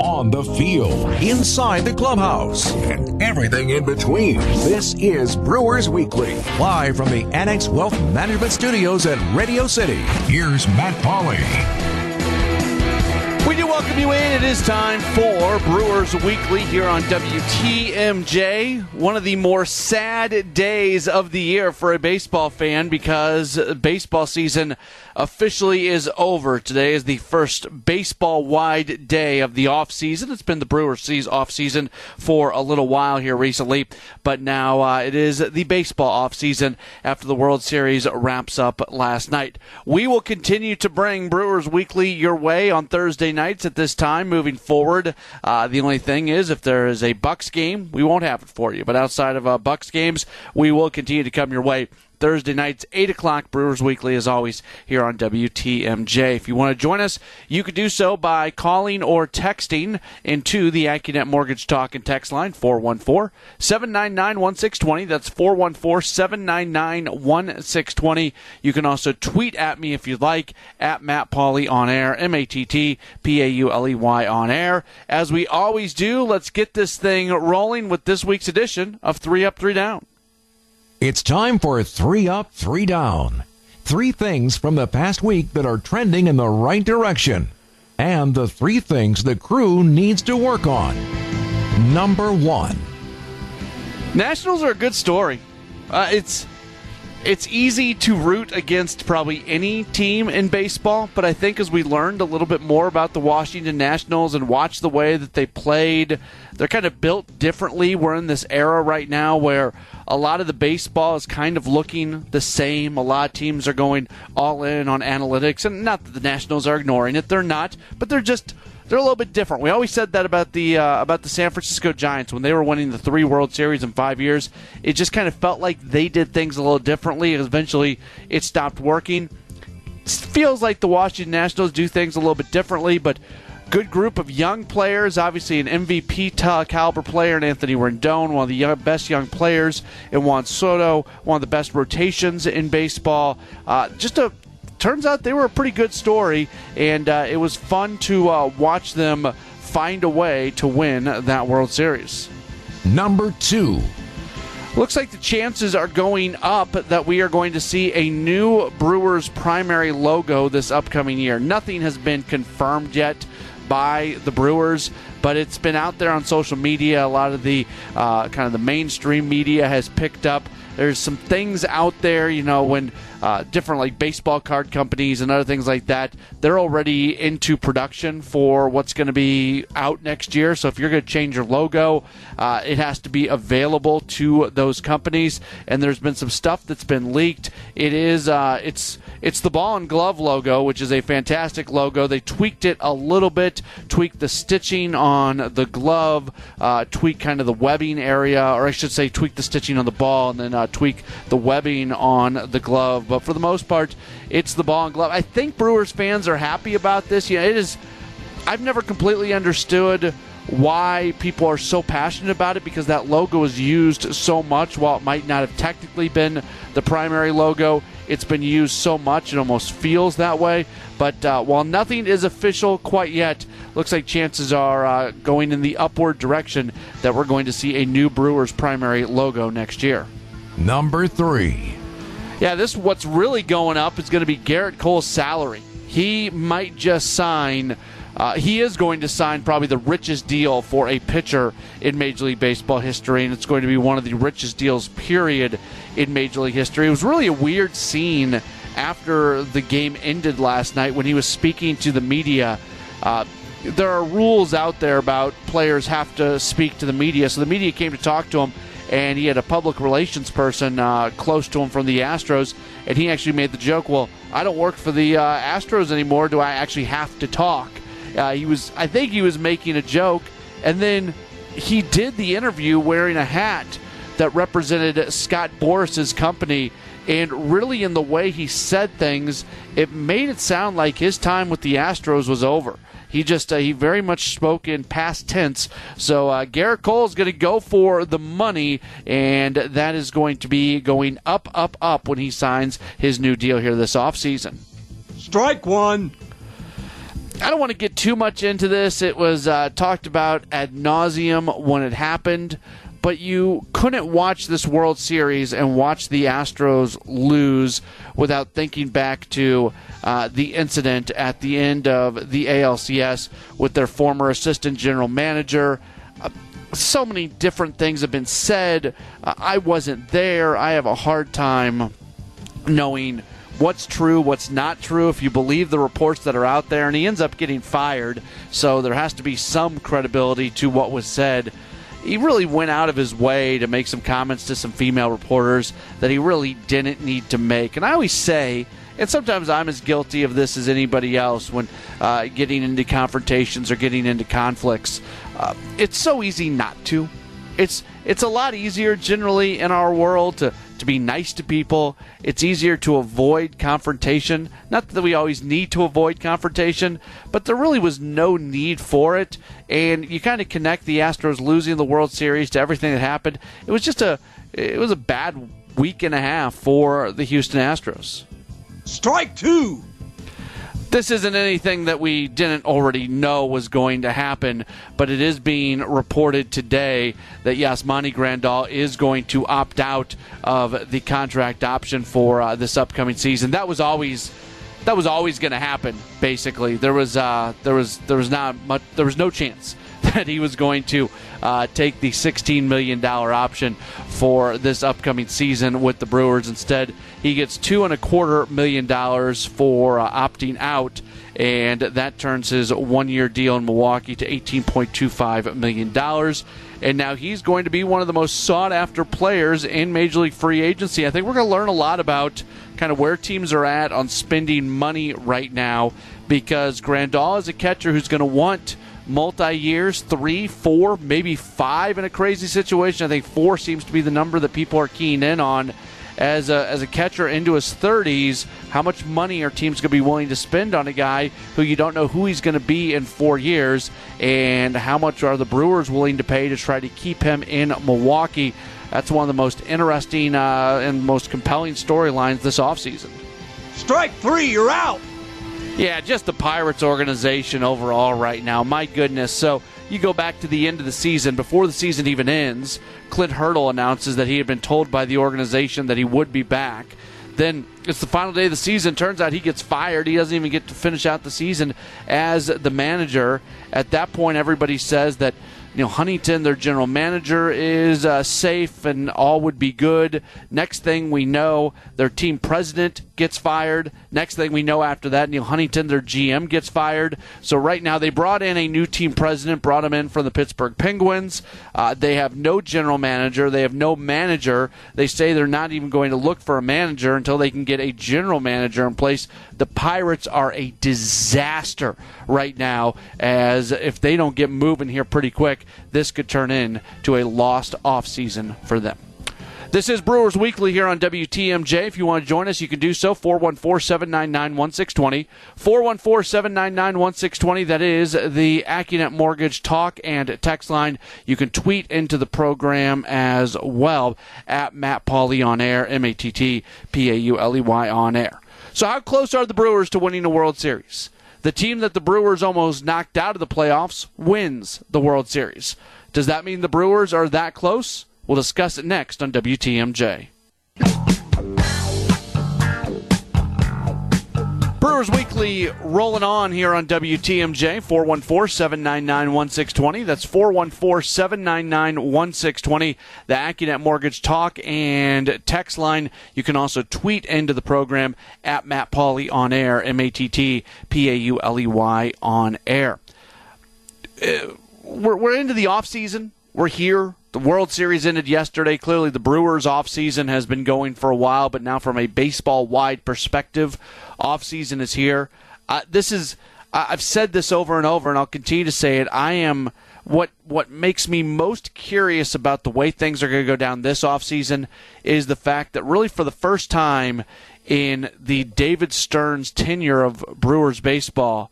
on the field, inside the clubhouse, and everything in between. This is Brewers Weekly, live from the Annex Wealth Management Studios at Radio City. Here's Matt Pauley. We do welcome you in. It is time for Brewers Weekly here on WTMJ. One of the more sad days of the year for a baseball fan because baseball season officially is over. Today is the first baseball wide day of the off season. It's been the Brewers season off season for a little while here recently, but now uh, it is the baseball off season after the World Series wraps up last night. We will continue to bring Brewers Weekly your way on Thursday nights at this time moving forward. Uh, the only thing is, if there is a Bucks game, we won't have it for you. But outside of uh, Bucks games, we will continue to come your way Thursday nights, 8 o'clock, Brewers Weekly, as always, here on WTMJ. If you want to join us, you could do so by calling or texting into the AccuNet Mortgage Talk and Text line, 414 799 1620. That's 414 799 1620. You can also tweet at me if you'd like, at Matt Pauley on air, M A T T P A U L E Y on air. As we always do, let's get this thing rolling with this week's edition of Three Up, Three Down. It's time for Three Up, Three Down. Three things from the past week that are trending in the right direction. And the three things the crew needs to work on. Number one Nationals are a good story. Uh, it's it's easy to root against probably any team in baseball, but I think as we learned a little bit more about the Washington Nationals and watched the way that they played, they're kind of built differently. We're in this era right now where a lot of the baseball is kind of looking the same. A lot of teams are going all in on analytics, and not that the Nationals are ignoring it, they're not, but they're just they're a little bit different. We always said that about the uh, about the San Francisco Giants when they were winning the three World Series in five years. It just kind of felt like they did things a little differently. Eventually, it stopped working. It feels like the Washington Nationals do things a little bit differently, but good group of young players. Obviously, an MVP caliber player in Anthony Rendon, one of the young, best young players in Juan Soto, one of the best rotations in baseball. Uh, just a turns out they were a pretty good story, and uh, it was fun to uh, watch them find a way to win that World Series. Number two. Looks like the chances are going up that we are going to see a new Brewers primary logo this upcoming year. Nothing has been confirmed yet by the Brewers, but it's been out there on social media. A lot of the uh, kind of the mainstream media has picked up. There's some things out there, you know, when uh, different like baseball card companies and other things like that, they're already into production for what's going to be out next year. So if you're going to change your logo, uh, it has to be available to those companies. And there's been some stuff that's been leaked. It is uh, it's it's the ball and glove logo, which is a fantastic logo. They tweaked it a little bit, tweaked the stitching on the glove, uh, tweaked kind of the webbing area, or I should say, tweak the stitching on the ball, and then uh, tweak the webbing on the glove but for the most part, it's the ball and glove. I think Brewers fans are happy about this. Yeah, it is. I've never completely understood why people are so passionate about it because that logo is used so much. While it might not have technically been the primary logo, it's been used so much it almost feels that way. But uh, while nothing is official quite yet, looks like chances are uh, going in the upward direction that we're going to see a new Brewers primary logo next year. Number three. Yeah, this what's really going up is going to be Gerrit Cole's salary. He might just sign. Uh, he is going to sign probably the richest deal for a pitcher in Major League Baseball history, and it's going to be one of the richest deals, period, in Major League history. It was really a weird scene after the game ended last night when he was speaking to the media. Uh, there are rules out there about players have to speak to the media, so the media came to talk to him and he had a public relations person uh, close to him from the Astros, and he actually made the joke, "Well, I don't work for the uh, Astros anymore. Do I actually have to talk?" Uh, he was, I think, he was making a joke, and then he did the interview wearing a hat that represented Scott Boras's company. And really, in the way he said things, it made it sound like his time with the Astros was over. He just uh, he very much spoke in past tense. So uh, Gerrit Cole is going to go for the money, and that is going to be going up, up, up when he signs his new deal here this offseason. Strike one. I don't want to get too much into this. It was uh, talked about ad nauseum when it happened, but you couldn't watch this World Series and watch the Astros lose without thinking back to uh, the incident at the end of the ALCS with their former assistant general manager. Uh, so many different things have been said. Uh, I wasn't there. I have a hard time knowing what's true, what's not true, if you believe the reports that are out there. And he ends up getting fired, so there has to be some credibility to what was said. He really went out of his way to make some comments to some female reporters that he really didn't need to make. And I always say, and sometimes I'm as guilty of this as anybody else when uh, getting into confrontations or getting into conflicts. Uh, it's so easy not to. It's it's a lot easier generally in our world to to be nice to people. It's easier to avoid confrontation. Not that we always need to avoid confrontation, but there really was no need for it. And you kind of connect the Astros losing the World Series to everything that happened. It was just a it was a bad week and a half for the Houston Astros. Strike two this isn't anything that we didn't already know was going to happen, but it is being reported today that Yasmani Grandal is going to opt out of the contract option for uh, this upcoming season. That was always that was always going to happen. Basically, there was uh, there was there was not much there was no chance that he was going to uh, take the $16 million option for this upcoming season with the Brewers. Instead, he gets two and a quarter million dollars for uh, opting out, and that turns his one-year deal in Milwaukee to $18.25 million. And now he's going to be one of the most sought-after players in Major League free agency. I think we're going to learn a lot about kind of where teams are at on spending money right now because Grandal is a catcher who's going to want – multi years, three, four, maybe five in a crazy situation. I think four seems to be the number that people are keying in on. As a, as a catcher into his 30s, how much money are teams going to be willing to spend on a guy who you don't know who he's going to be in four years? And how much are the Brewers willing to pay to try to keep him in Milwaukee? That's one of the most interesting uh, and most compelling storylines this offseason. Strike three, you're out. Yeah, just the Pirates organization overall right now. My goodness. So you go back to the end of the season, before the season even ends, Clint Hurdle announces that he had been told by the organization that he would be back. Then it's the final day of the season. Turns out he gets fired. He doesn't even get to finish out the season as the manager. At that point, everybody says that you know, Huntington, their general manager, is uh, safe and all would be good. Next thing we know, their team president gets fired. Next thing we know after that, Neal Huntington, their GM, gets fired. So right now they brought in a new team president, brought him in from the Pittsburgh Penguins. Uh, they have no general manager. They have no manager. They say they're not even going to look for a manager until they can get a general manager in place. The Pirates are a disaster right now, as if they don't get moving here pretty quick, this could turn into a lost offseason for them. This is Brewers Weekly here on WTMJ. If you want to join us, you can do so. 414 799 1620. 414 799 1620. That is the Accunet Mortgage talk and text line. You can tweet into the program as well at Matt Pauley on air, M A T T P A U L E Y on air. So, how close are the Brewers to winning the World Series? The team that the Brewers almost knocked out of the playoffs wins the World Series. Does that mean the Brewers are that close? We'll discuss it next on WTMJ. Brewers Weekly rolling on here on WTMJ 414 799 1620. That's 414 799 1620. The Accunet Mortgage Talk and text line. You can also tweet into the program at Matt Pauley on air, M A T T P A U L E Y on air. Uh, we're, we're into the off season. We're here. The World Series ended yesterday. Clearly, the Brewers' offseason has been going for a while, but now from a baseball wide perspective, offseason is here. Uh, this is, I've said this over and over, and I'll continue to say it. I am. What, what makes me most curious about the way things are going to go down this offseason is the fact that, really, for the first time in the David Stearns tenure of Brewers baseball,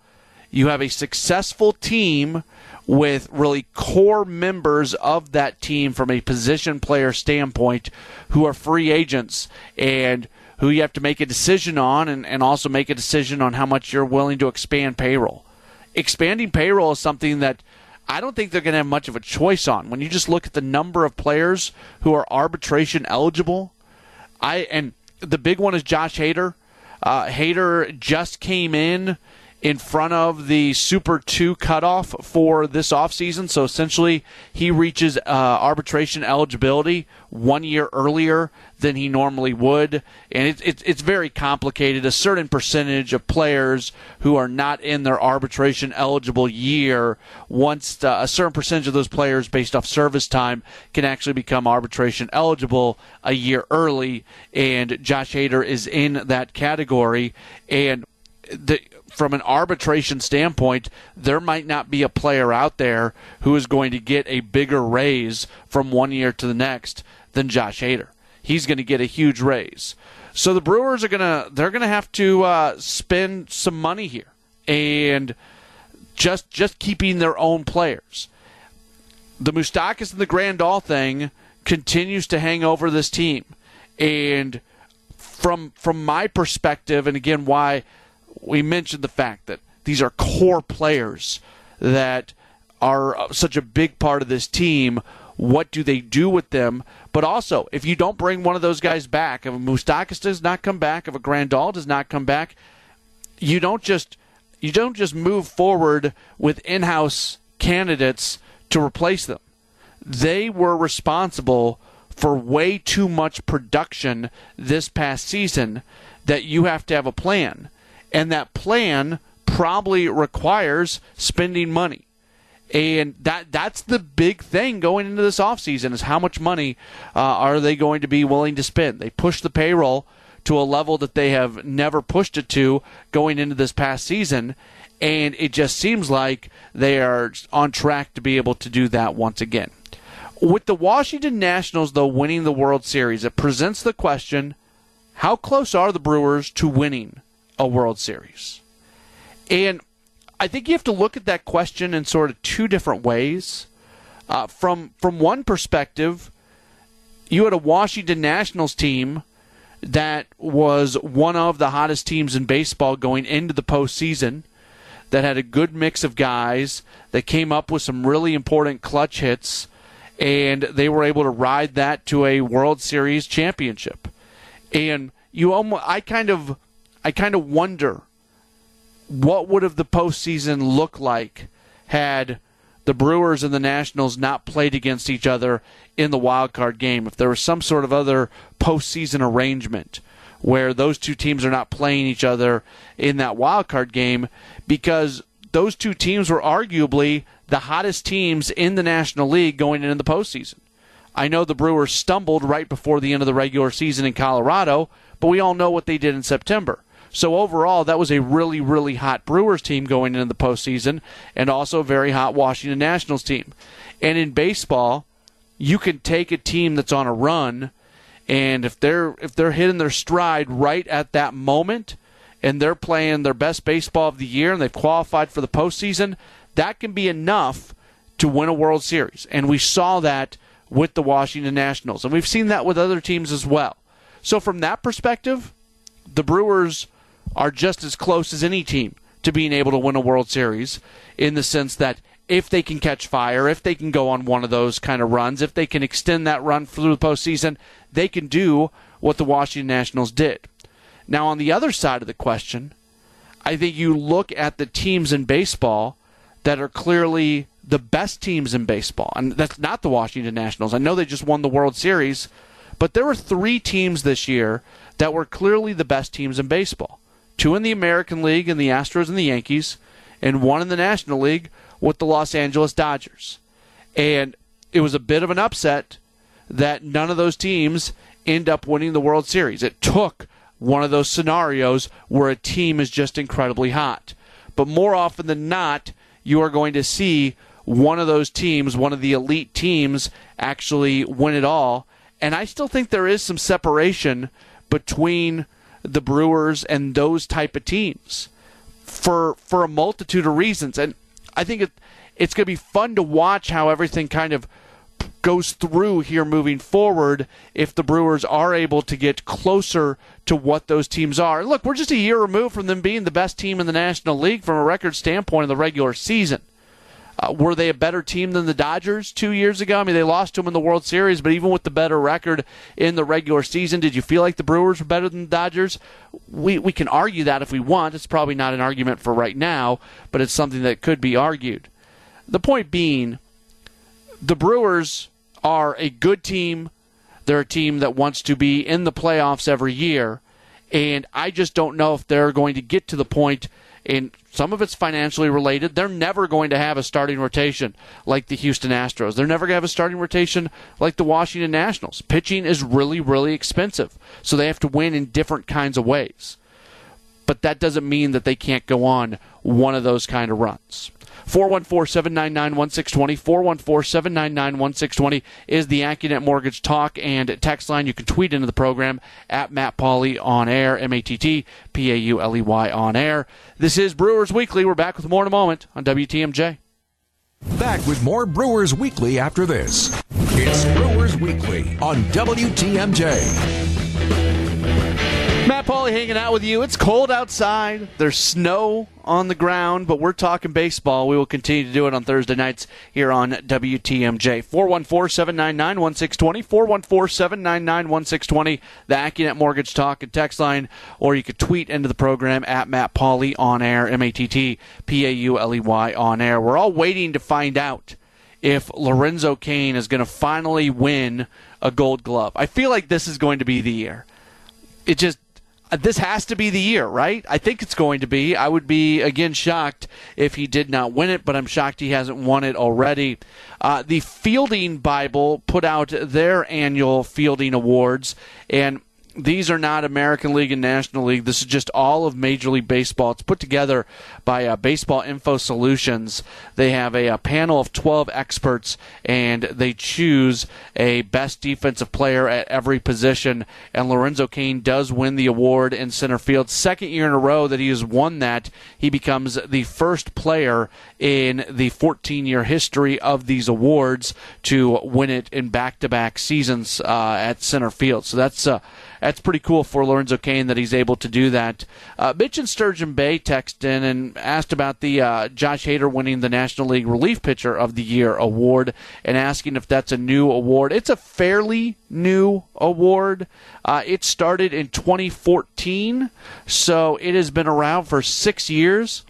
you have a successful team with really core members of that team from a position player standpoint who are free agents and who you have to make a decision on and, and also make a decision on how much you're willing to expand payroll. expanding payroll is something that I don't think they're going to have much of a choice on. When you just look at the number of players who are arbitration eligible, I and the big one is Josh Hader. Uh, Hader just came in in front of the Super 2 cutoff for this offseason. So essentially, he reaches uh, arbitration eligibility one year earlier than he normally would. And it, it, it's very complicated. A certain percentage of players who are not in their arbitration eligible year, once uh, a certain percentage of those players based off service time can actually become arbitration eligible a year early. And Josh Hader is in that category. And the, from an arbitration standpoint, there might not be a player out there who is going to get a bigger raise from one year to the next than Josh Hader. He's going to get a huge raise. So the Brewers are gonna they're gonna have to uh, spend some money here and just just keeping their own players. The Moustakas and the Grandal thing continues to hang over this team, and from from my perspective, and again why we mentioned the fact that these are core players that are such a big part of this team. What do they do with them? But also, if you don't bring one of those guys back, if a Moustakas does not come back, if a Grandal does not come back, you don't just you don't just move forward with in-house candidates to replace them. They were responsible for way too much production this past season that you have to have a plan and that plan probably requires spending money. And that that's the big thing going into this offseason is how much money uh, are they going to be willing to spend? They push the payroll to a level that they have never pushed it to going into this past season, and it just seems like they are on track to be able to do that once again. With the Washington Nationals, though, winning the World Series, it presents the question how close are the Brewers to winning a World Series? And I think you have to look at that question in sort of two different ways. Uh, from from one perspective, you had a Washington Nationals team that was one of the hottest teams in baseball going into the postseason. That had a good mix of guys that came up with some really important clutch hits, and they were able to ride that to a World Series championship. And you almost, I kind of I kind of wonder what would have the postseason looked like had the Brewers and the Nationals not played against each other in the wild card game. If there was some sort of other postseason arrangement where those two teams are not playing each other in that wild card game, because those two teams were arguably the hottest teams in the National League going into the postseason. I know the Brewers stumbled right before the end of the regular season in Colorado, but we all know what they did in September. So overall, that was a really, really hot Brewers team going into the postseason, and also a very hot Washington Nationals team. And in baseball, you can take a team that's on a run, and if they're if they're hitting their stride right at that moment, and they're playing their best baseball of the year, and they've qualified for the postseason, that can be enough to win a World Series. And we saw that with the Washington Nationals, and we've seen that with other teams as well. So from that perspective, the Brewers are just as close as any team to being able to win a World Series in the sense that if they can catch fire, if they can go on one of those kind of runs, if they can extend that run through the postseason, they can do what the Washington Nationals did. Now, on the other side of the question, I think you look at the teams in baseball that are clearly the best teams in baseball, and that's not the Washington Nationals. I know they just won the World Series, but there were three teams this year that were clearly the best teams in baseball two in the American League and the Astros and the Yankees, and one in the National League with the Los Angeles Dodgers. And it was a bit of an upset that none of those teams end up winning the World Series. It took one of those scenarios where a team is just incredibly hot. But more often than not, you are going to see one of those teams, one of the elite teams, actually win it all. And I still think there is some separation between the Brewers and those type of teams for for a multitude of reasons. And I think it, it's going to be fun to watch how everything kind of goes through here moving forward if the Brewers are able to get closer to what those teams are. Look, we're just a year removed from them being the best team in the National League from a record standpoint in the regular season. Uh, were they a better team than the Dodgers two years ago? I mean, they lost to them in the World Series, but even with the better record in the regular season, did you feel like the Brewers were better than the Dodgers? We we can argue that if we want. It's probably not an argument for right now, but it's something that could be argued. The point being, the Brewers are a good team. They're a team that wants to be in the playoffs every year, and I just don't know if they're going to get to the point and some of it's financially related. They're never going to have a starting rotation like the Houston Astros. They're never going to have a starting rotation like the Washington Nationals. Pitching is really, really expensive, so they have to win in different kinds of ways. But that doesn't mean that they can't go on one of those kind of runs. 414 799 1620. 414 799 1620 is the AccuNet Mortgage talk and text line. You can tweet into the program at Matt Pauley on air, M A T T P A U L E Y on air. This is Brewers Weekly. We're back with more in a moment on WTMJ. Back with more Brewers Weekly after this. It's Brewers Weekly on WTMJ. Matt Pauley hanging out with you. It's cold outside. There's snow on the ground, but we're talking baseball. We will continue to do it on Thursday nights here on WTMJ. 414 799 1620. 414 799 1620. The AccuNet Mortgage Talk and text line, or you could tweet into the program at Matt Pauley on air, M A T T P A U L E Y on air. We're all waiting to find out if Lorenzo Cain is going to finally win a gold glove. I feel like this is going to be the year. It just this has to be the year, right? I think it's going to be. I would be again shocked if he did not win it, but I'm shocked he hasn't won it already. Uh, the Fielding Bible put out their annual fielding awards, and these are not American League and National League. This is just all of Major League Baseball. It's put together by uh, Baseball Info Solutions. They have a, a, panel of 12 experts, and they choose a best defensive player at every position. And Lorenzo Cain does win the award in center field. Second year in a row that he has won that. He becomes the first player in the 14 year history of these awards to win it in back to back seasons uh, at center field. So that's. Uh, that's pretty cool for Lorenzo Cain that he's able to do that. Uh, Mitch and Sturgeon Bay texted in and asked about the uh, Josh Hader winning the National League Relief Pitcher of the Year award and asking if that's a new award. It's a fairly new award. Uh, it started in 2014, so it has been around for six years,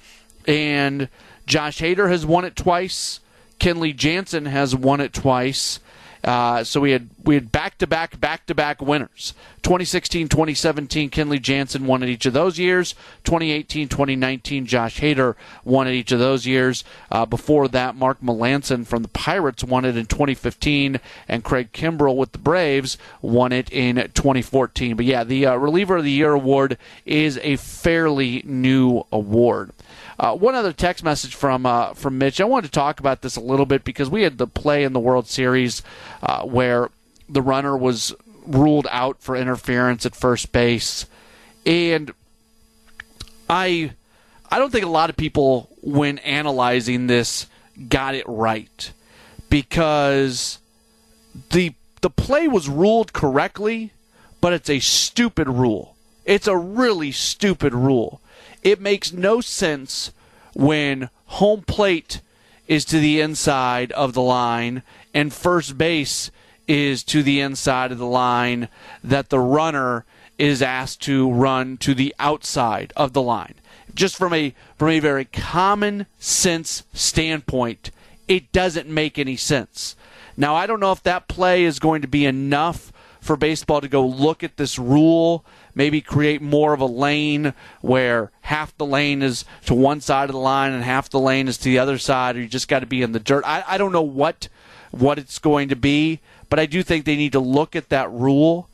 and Josh Hader has won it twice. Kenley Jansen has won it twice. Uh, so we had we had back to back back to back winners. 2016, 2017, Kenley Jansen won at each of those years. 2018, 2019, Josh Hader won at each of those years. Uh, before that, Mark Melancon from the Pirates won it in 2015, and Craig Kimbrel with the Braves won it in 2014. But yeah, the uh, Reliever of the Year award is a fairly new award. Uh, one other text message from uh, from Mitch. I wanted to talk about this a little bit because we had the play in the World Series uh, where the runner was ruled out for interference at first base, and I I don't think a lot of people when analyzing this got it right because the the play was ruled correctly, but it's a stupid rule. It's a really stupid rule. It makes no sense when home plate is to the inside of the line and first base is to the inside of the line that the runner is asked to run to the outside of the line. Just from a from a very common sense standpoint, it doesn't make any sense. Now I don't know if that play is going to be enough for baseball to go look at this rule maybe create more of a lane where half the lane is to one side of the line and half the lane is to the other side, or you just got to be in the dirt. I, I don't know what what it's going to be, but I do think they need to look at that rule.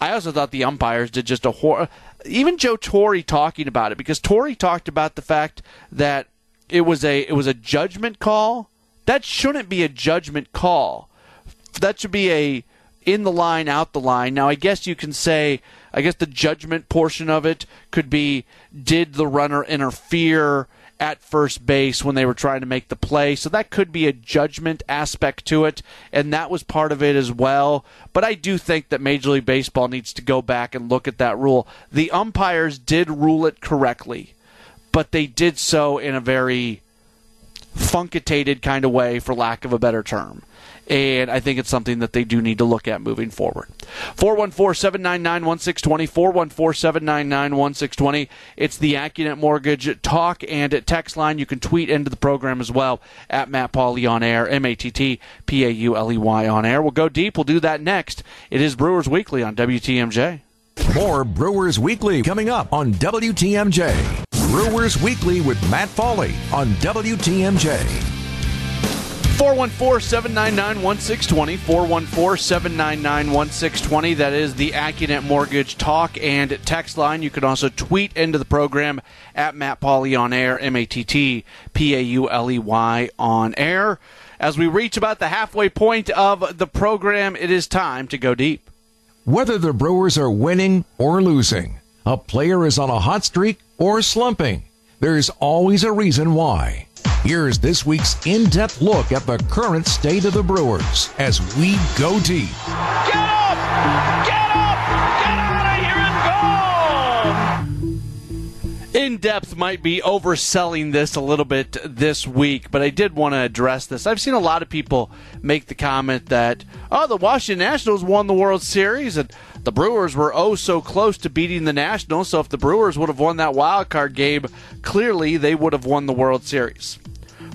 I also thought the umpires did just a horror. Even Joe Torre talking about it because Torre talked about the fact that it was a it was a judgment call. That shouldn't be a judgment call. That should be a in the line, out the line. Now, I guess you can say I guess the judgment portion of it could be did the runner interfere at first base when they were trying to make the play. So that could be a judgment aspect to it, and that was part of it as well. But I do think that Major League Baseball needs to go back and look at that rule. The umpires did rule it correctly, but they did so in a very funkitated kind of way, for lack of a better term and I think it's something that they do need to look at moving forward. 414 799 1620, 414 799 1620. It's the AccuNet Mortgage talk and text line. You can tweet into the program as well at Matt Pauley on air, M A T T P A U L E Y on air. We'll go deep. We'll do that next. It is Brewers Weekly on WTMJ. More Brewers Weekly coming up on WTMJ. Brewers Weekly with Matt Pauley on WTMJ. 414 799 1620. 414 799 1620. That is the AccuNet Mortgage talk and text line. You can also tweet into the program at Matt Pauley on air, M A T T P A U L E Y on air. As we reach about the halfway point of the program, it is time to go deep. Whether the Brewers are winning or losing, a player is on a hot streak or slumping, there's always a reason why. Here's this week's in depth look at the current state of the Brewers as we go deep. Get up! Get up! Depth might be overselling this a little bit this week, but I did want to address this. I've seen a lot of people make the comment that, oh, the Washington Nationals won the World Series and the Brewers were oh so close to beating the Nationals. So if the Brewers would have won that wild card game, clearly they would have won the World Series.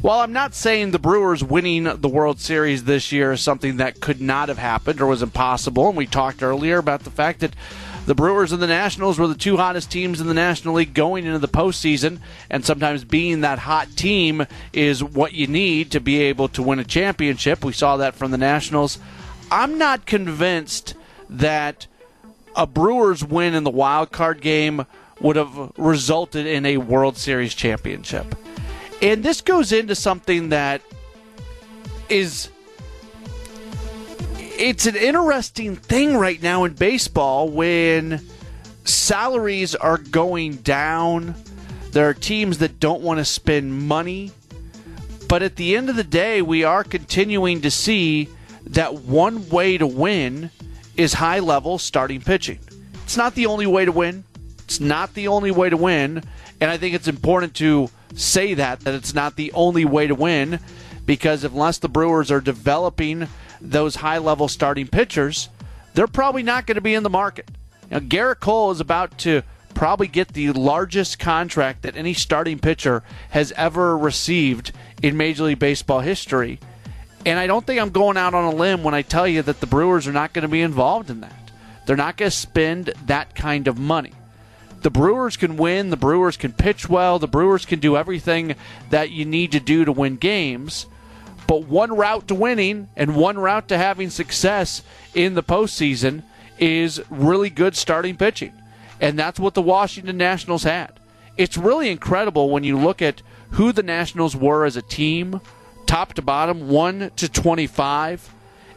While I'm not saying the Brewers winning the World Series this year is something that could not have happened or was impossible, and we talked earlier about the fact that the Brewers and the Nationals were the two hottest teams in the National League going into the postseason, and sometimes being that hot team is what you need to be able to win a championship. We saw that from the Nationals. I'm not convinced that a Brewers win in the wild card game would have resulted in a World Series championship. And this goes into something that is it's an interesting thing right now in baseball when salaries are going down. There are teams that don't want to spend money. But at the end of the day, we are continuing to see that one way to win is high level starting pitching. It's not the only way to win. It's not the only way to win. And I think it's important to say that, that it's not the only way to win, because unless the Brewers are developing those high level starting pitchers, they're probably not going to be in the market. Now, Gerrit Cole is about to probably get the largest contract that any starting pitcher has ever received in Major League Baseball history. And I don't think I'm going out on a limb when I tell you that the Brewers are not going to be involved in that. They're not going to spend that kind of money the Brewers can win, the Brewers can pitch well, the Brewers can do everything that you need to do to win games. But one route to winning and one route to having success in the postseason is really good starting pitching. And that's what the Washington Nationals had. It's really incredible when you look at who the Nationals were as a team, top to bottom, 1 to 25,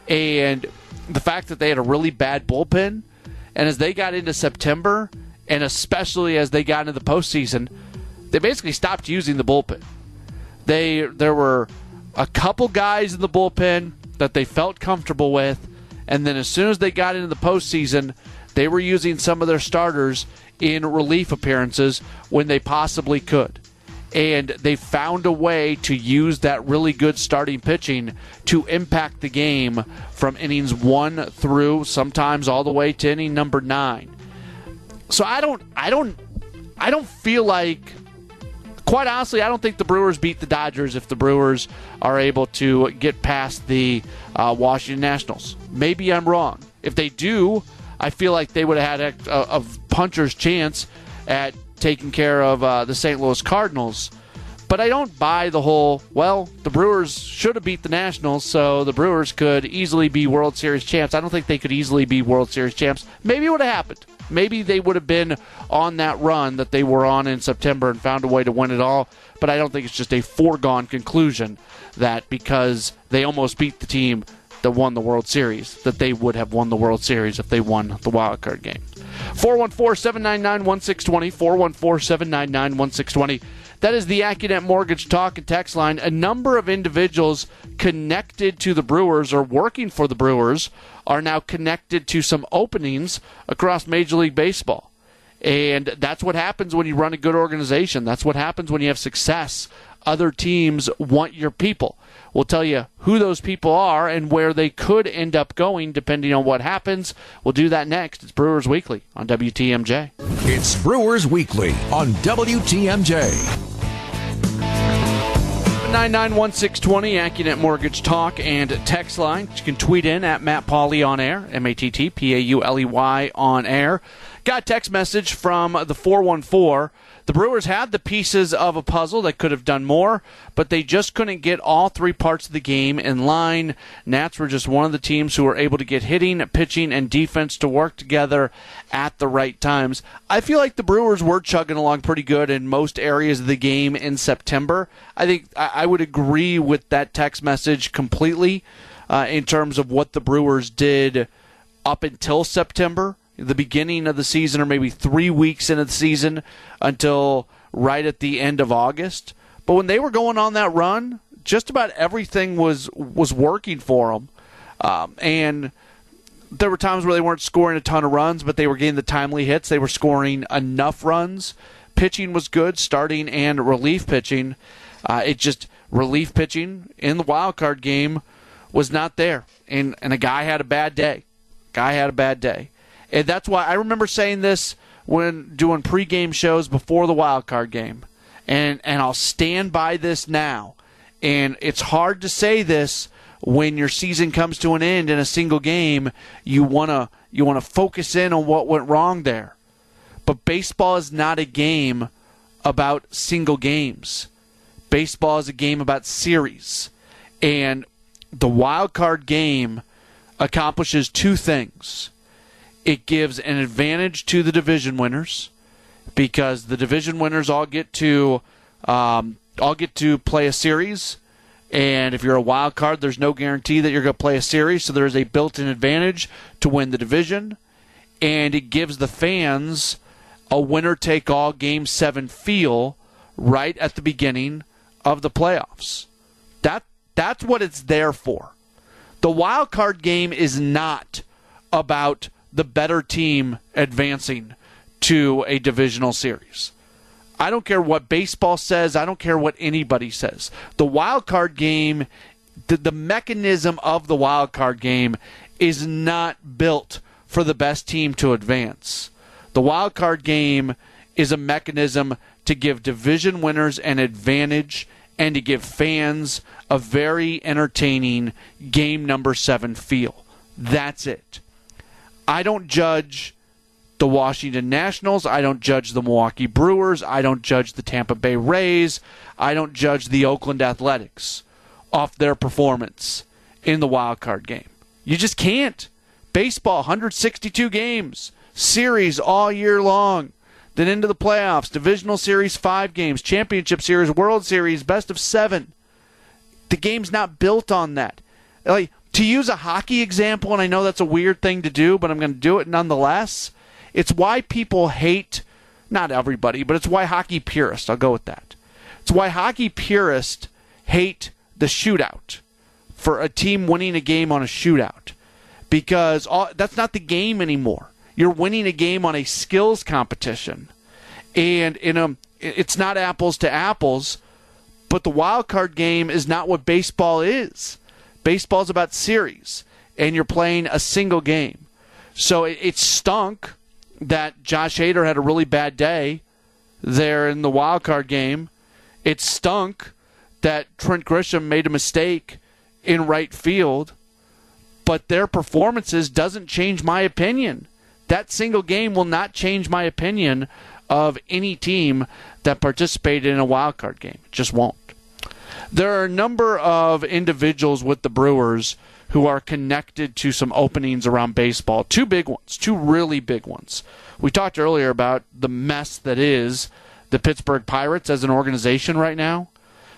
and the fact that they had a really bad bullpen. And as they got into September, and especially as they got into the postseason, they basically stopped using the bullpen. They there were a couple guys in the bullpen that they felt comfortable with, and then as soon as they got into the postseason, they were using some of their starters in relief appearances when they possibly could. And they found a way to use that really good starting pitching to impact the game from innings one through sometimes all the way to inning number nine. So I don't, I don't, I don't feel like. Quite honestly, I don't think the Brewers beat the Dodgers if the Brewers are able to get past the uh, Washington Nationals. Maybe I'm wrong. If they do, I feel like they would have had a, a puncher's chance at taking care of uh, the St. Louis Cardinals. But I don't buy the whole, well, the Brewers should have beat the Nationals, so the Brewers could easily be World Series champs. I don't think they could easily be World Series champs. Maybe it would have happened maybe they would have been on that run that they were on in September and found a way to win it all. But I don't think it's just a foregone conclusion that because they almost beat the team that won the World Series, that they would have won the World Series if they won the wild card game. 414 799 1620. 414 799 1620. That is the AccuNet Mortgage Talk and Text line. A number of individuals connected to the Brewers or working for the Brewers are now connected to some openings across Major League Baseball. And that's what happens when you run a good organization. That's what happens when you have success. Other teams want your people. We'll tell you who those people are and where they could end up going depending on what happens. We'll do that next. It's Brewers Weekly on WTMJ. It's Brewers Weekly on WTMJ. 991-620, AccuNet Mortgage Talk and text line. You can tweet in at Matt Pauley on air, M-A-T-T-P-A-U-L-E-Y on air. Got text message from the 414. The Brewers had the pieces of a puzzle that could have done more, but they just couldn't get all three parts of the game in line. Nats were just one of the teams who were able to get hitting, pitching, and defense to work together at the right times. I feel like the Brewers were chugging along pretty good in most areas of the game in September. I think I would agree with that text message completely uh, in terms of what the Brewers did up until September the beginning of the season or maybe three weeks into the season until right at the end of August. But when they were going on that run, just about everything was was working for them, um, and there were times where they weren't scoring a ton of runs, but they were getting the timely hits. They were scoring enough runs. Pitching was good, starting and relief pitching. Uh, it just relief pitching in the wild card game was not there, and and a guy had a bad day. Guy had a bad day. And that's why I remember saying this when doing pregame shows before the wild card game. And and I'll stand by this now. And it's hard to say this when your season comes to an end in a single game. You wanna you wanna focus in on what went wrong there. But baseball is not a game about single games. Baseball is a game about series. And the wild card game accomplishes two things it gives an advantage to the division winners because the division winners all get to um, all get to play a series. And if you're a wild card, there's no guarantee that you're going to play a series, so there's a built-in advantage to win the division. And it gives the fans a winner-take-all Game Seven feel right at the beginning of the playoffs. That that's what it's there for. The wild card game is not about the better team advancing to a divisional series. I don't care what baseball says. I don't care what anybody says. The wild card game, the, the mechanism of the wild card game is not built for the best team to advance. The wild card game is a mechanism to give division winners an advantage and to give fans a very entertaining game number seven feel. That's it. I don't judge the Washington Nationals. I don't judge the Milwaukee Brewers. I don't judge the Tampa Bay Rays. I don't judge the Oakland Athletics off their performance in the wild card game. You just can't. Baseball, 162 games, series all year long. Then into the playoffs, divisional series, five games, championship series, World Series, best of seven. The game's not built on that. Like to use a hockey example, and I know that's a weird thing to do, but I'm going to do it nonetheless. It's why people hate, not everybody, but it's why hockey purists, I'll go with that. It's why hockey purists hate the shootout for a team winning a game on a shootout because all, that's not the game anymore. You're winning a game on a skills competition. And in a, it's not apples to apples, but the wild card game is not what baseball is. Baseball's about series, and you're playing a single game. So it, it stunk that Josh Hader had a really bad day there in the wild card game. It stunk that Trent Grisham made a mistake in right field, but their performances doesn't change my opinion. That single game will not change my opinion of any team that participated in a wild card game. It just won't. There are a number of individuals with the Brewers who are connected to some openings around baseball. Two big ones, two really big ones. We talked earlier about the mess that is the Pittsburgh Pirates as an organization right now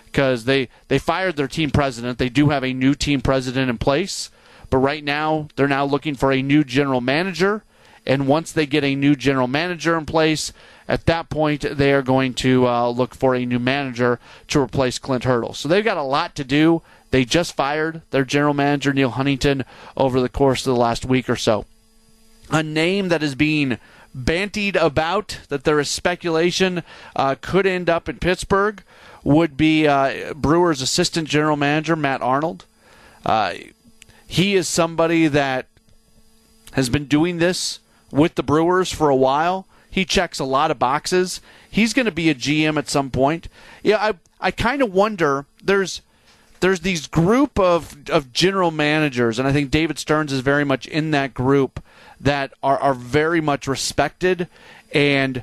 because they, they fired their team president. They do have a new team president in place, but right now they're now looking for a new general manager And once they get a new general manager in place, at that point, they are going to uh, look for a new manager to replace Clint Hurdle. So they've got a lot to do. They just fired their general manager, Neal Huntington, over the course of the last week or so. A name that is being bantied about, that there is speculation uh, could end up in Pittsburgh, would be uh, Brewers' assistant general manager, Matt Arnold. Uh, he is somebody that has been doing this with the Brewers for a while. He checks a lot of boxes. He's going to be a GM at some point. Yeah, I I kind of wonder. There's there's these group of of general managers, and I think David Stearns is very much in that group that are are very much respected, and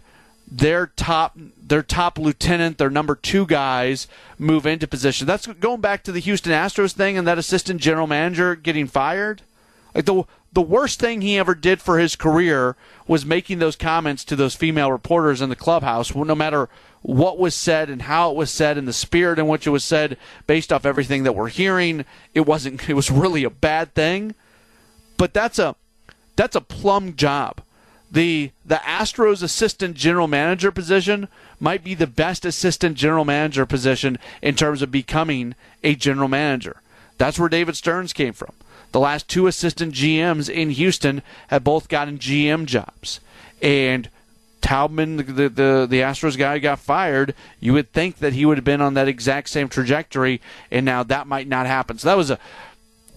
their top their top lieutenant, their number two guys move into position. That's going back to the Houston Astros thing and that assistant general manager getting fired. Like the the worst thing he ever did for his career was making those comments to those female reporters in the clubhouse. No matter what was said and how it was said and the spirit in which it was said, based off everything that we're hearing, it wasn't. It was really a bad thing. But that's a that's a plum job. The the Astros assistant general manager position might be the best assistant general manager position in terms of becoming a general manager. That's where David Stearns came from. The last two assistant GMs in Houston have both gotten GM jobs. And Taubman, the, the, the Astros guy, got fired. You would think that he would have been on that exact same trajectory, and now that might not happen. So that was a.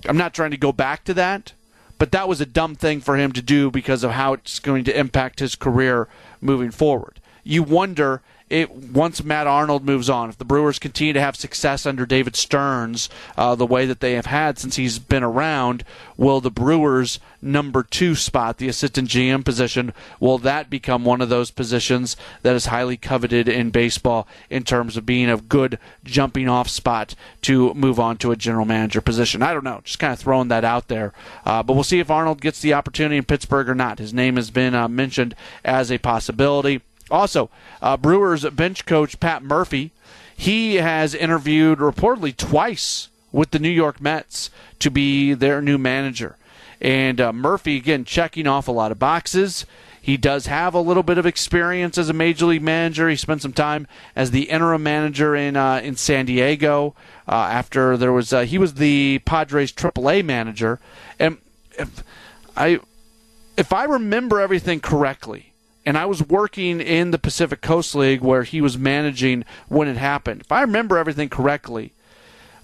I'm not trying to go back to that, but that was a dumb thing for him to do because of how it's going to impact his career moving forward. You wonder it once Matt Arnold moves on, if the Brewers continue to have success under David Stearns uh, the way that they have had since he's been around, will the Brewers' number two spot, the assistant GM position, will that become one of those positions that is highly coveted in baseball in terms of being a good jumping off spot to move on to a general manager position? I don't know, just kind of throwing that out there. Uh, but we'll see if Arnold gets the opportunity in Pittsburgh or not. His name has been uh, mentioned as a possibility. Also, uh, Brewers bench coach Pat Murphy, he has interviewed reportedly twice with the New York Mets to be their new manager. And uh, Murphy, again, checking off a lot of boxes. He does have a little bit of experience as a major league manager. He spent some time as the interim manager in uh, in San Diego. Uh, after there was, uh, he was the Padres AAA manager, and if I, if I remember everything correctly, and I was working in the Pacific Coast League where he was managing when it happened. If I remember everything correctly,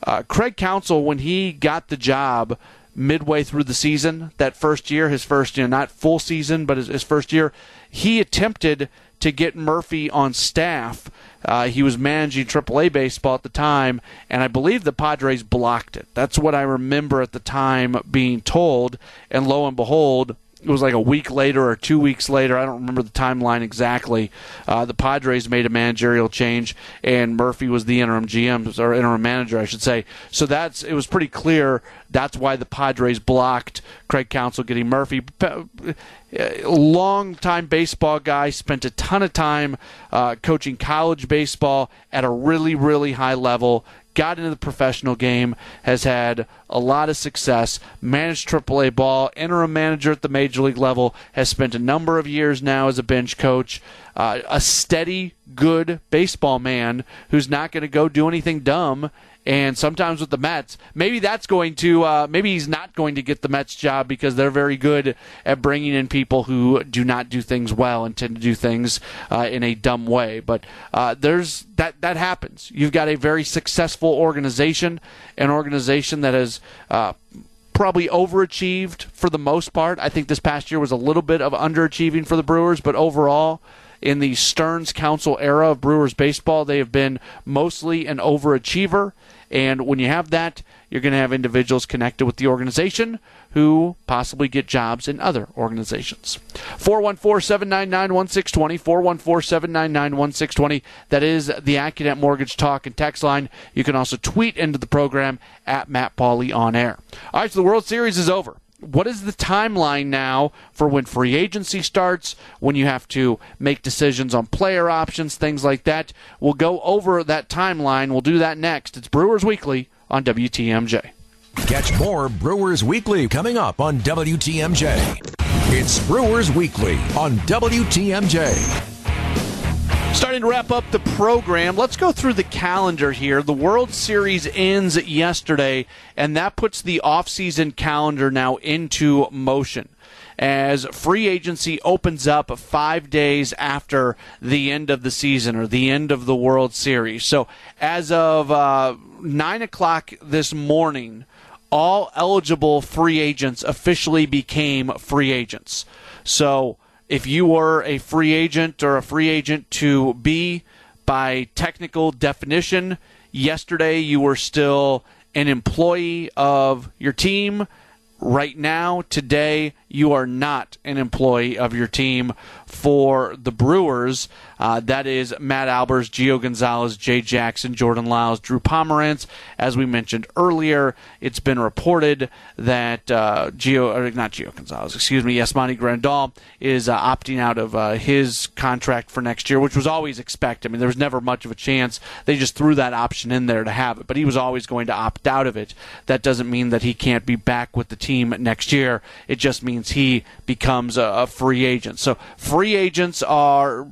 uh, Craig Counsell, when he got the job midway through the season, that first year, his first, you know, not full season, but his, his first year, he attempted to get Murphy on staff. Uh, he was managing AAA baseball at the time, and I believe the Padres blocked it. That's what I remember at the time being told. And lo and behold, it was like a week later or two weeks later. I don't remember the timeline exactly. Uh, the Padres made a managerial change, and Murphy was the interim GM or interim manager, I should say. So that's it was pretty clear. That's why the Padres blocked Craig Counsell getting Murphy. Long time baseball guy, spent a ton of time uh, coaching college baseball at a really, really high level got into the professional game, has had a lot of success, managed AAA ball, interim manager at the major league level, has spent a number of years now as a bench coach, uh, a steady, good baseball man who's not going to go do anything dumb and sometimes with the Mets, maybe that's going to, uh, maybe he's not going to get the Mets job because they're very good at bringing in people who do not do things well and tend to do things uh, in a dumb way. But uh, there's that that happens. You've got a very successful organization, an organization that has uh, probably overachieved for the most part. I think this past year was a little bit of underachieving for the Brewers, but overall, in the Stearns Counsell era of Brewers baseball, they have been mostly an overachiever. And when you have that, you're going to have individuals connected with the organization who possibly get jobs in other organizations. 414 799 1620. 414 799 1620. That is the AccuNet Mortgage Talk and Text line. You can also tweet into the program at Matt Pauley on air. All right, so the World Series is over what is the timeline now for when free agency starts, when you have to make decisions on player options, things like that? We'll go over that timeline. We'll do that next. It's Brewers Weekly on WTMJ. Catch more Brewers Weekly coming up on WTMJ. It's Brewers Weekly on WTMJ. Starting to wrap up the program, let's go through the calendar here. The World Series ends yesterday, and that puts the offseason calendar now into motion as free agency opens up five days after the end of the season or the end of the World Series. So, as of uh, 9 o'clock this morning, all eligible free agents officially became free agents. So, if you were a free agent or a free agent to be by technical definition, yesterday you were still an employee of your team. Right now, today, you are not an employee of your team for the Brewers. Uh, that is Matt Albers, Gio Gonzalez, Jay Jackson, Jordan Lyles, Drew Pomeranz. As we mentioned earlier, it's been reported that uh, Gio, not Gio Gonzalez, excuse me, Yasmani Grandal is uh, opting out of uh, his contract for next year, which was always expected. I mean, there was never much of a chance. They just threw that option in there to have it, but he was always going to opt out of it. That doesn't mean that he can't be back with the team next year. It just means he becomes a, a free agent. So free agents are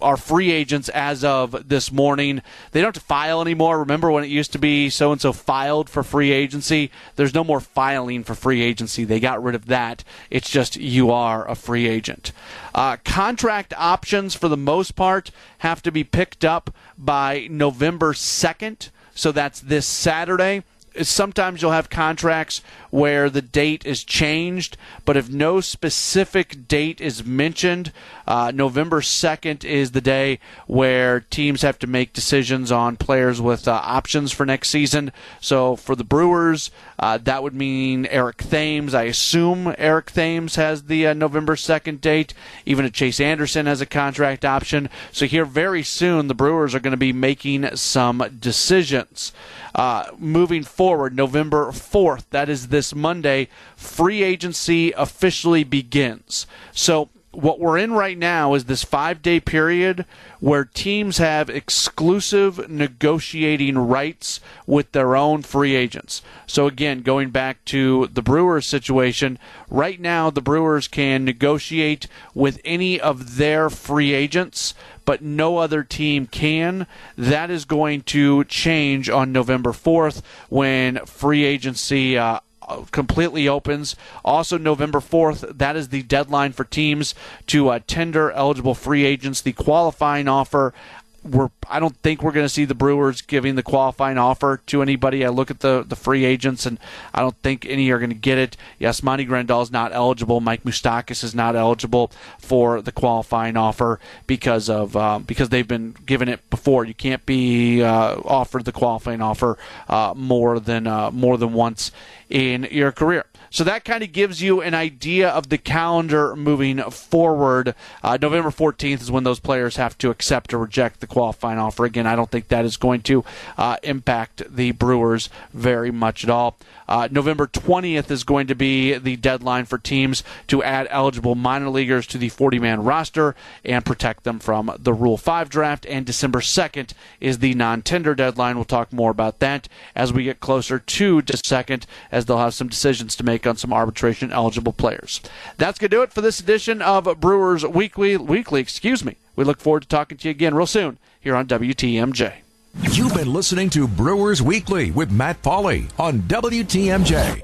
are free agents as of this morning. They don't have to file anymore. Remember when it used to be so and so filed for free agency? There's no more filing for free agency. They got rid of that. It's just you are a free agent. Uh, contract options, for the most part, have to be picked up by November 2nd. So that's this Saturday sometimes you'll have contracts where the date is changed, but if no specific date is mentioned, uh, November 2nd is the day where teams have to make decisions on players with uh, options for next season. So for the Brewers, uh, that would mean Eric Thames. I assume Eric Thames has the uh, November 2nd date. Even if Chase Anderson has a contract option. So here very soon, the Brewers are going to be making some decisions. Uh, moving forward, November 4th, that is this Monday, free agency officially begins. So what we're in right now is this five day period where teams have exclusive negotiating rights with their own free agents. So, again, going back to the Brewers situation, right now the Brewers can negotiate with any of their free agents, but no other team can. That is going to change on November 4th when free agency uh, completely opens. Also, November 4th, that is the deadline for teams to uh, tender eligible free agents the qualifying offer we're I don't think we're going to see the Brewers giving the qualifying offer to anybody. I look at the the free agents and I don't think any are going to get it. Yasmani is not eligible. Mike Moustakas is not eligible for the qualifying offer because of uh, because they've been given it before. You can't be uh, offered the qualifying offer uh, more than uh, more than once in your career. So that kind of gives you an idea of the calendar moving forward. Uh, November 14th is when those players have to accept or reject the qualifying offer. Again, I don't think that is going to uh, impact the Brewers very much at all. Uh, November 20th is going to be the deadline for teams to add eligible minor leaguers to the 40 man roster and protect them from the Rule 5 draft. And December 2nd is the non tender deadline. We'll talk more about that as we get closer to the 2nd, as they'll have some decisions to make on some arbitration eligible players. That's going to do it for this edition of Brewers Weekly. Weekly, excuse me. We look forward to talking to you again real soon here on WTMJ. You've been listening to Brewers Weekly with Matt Pauley on WTMJ.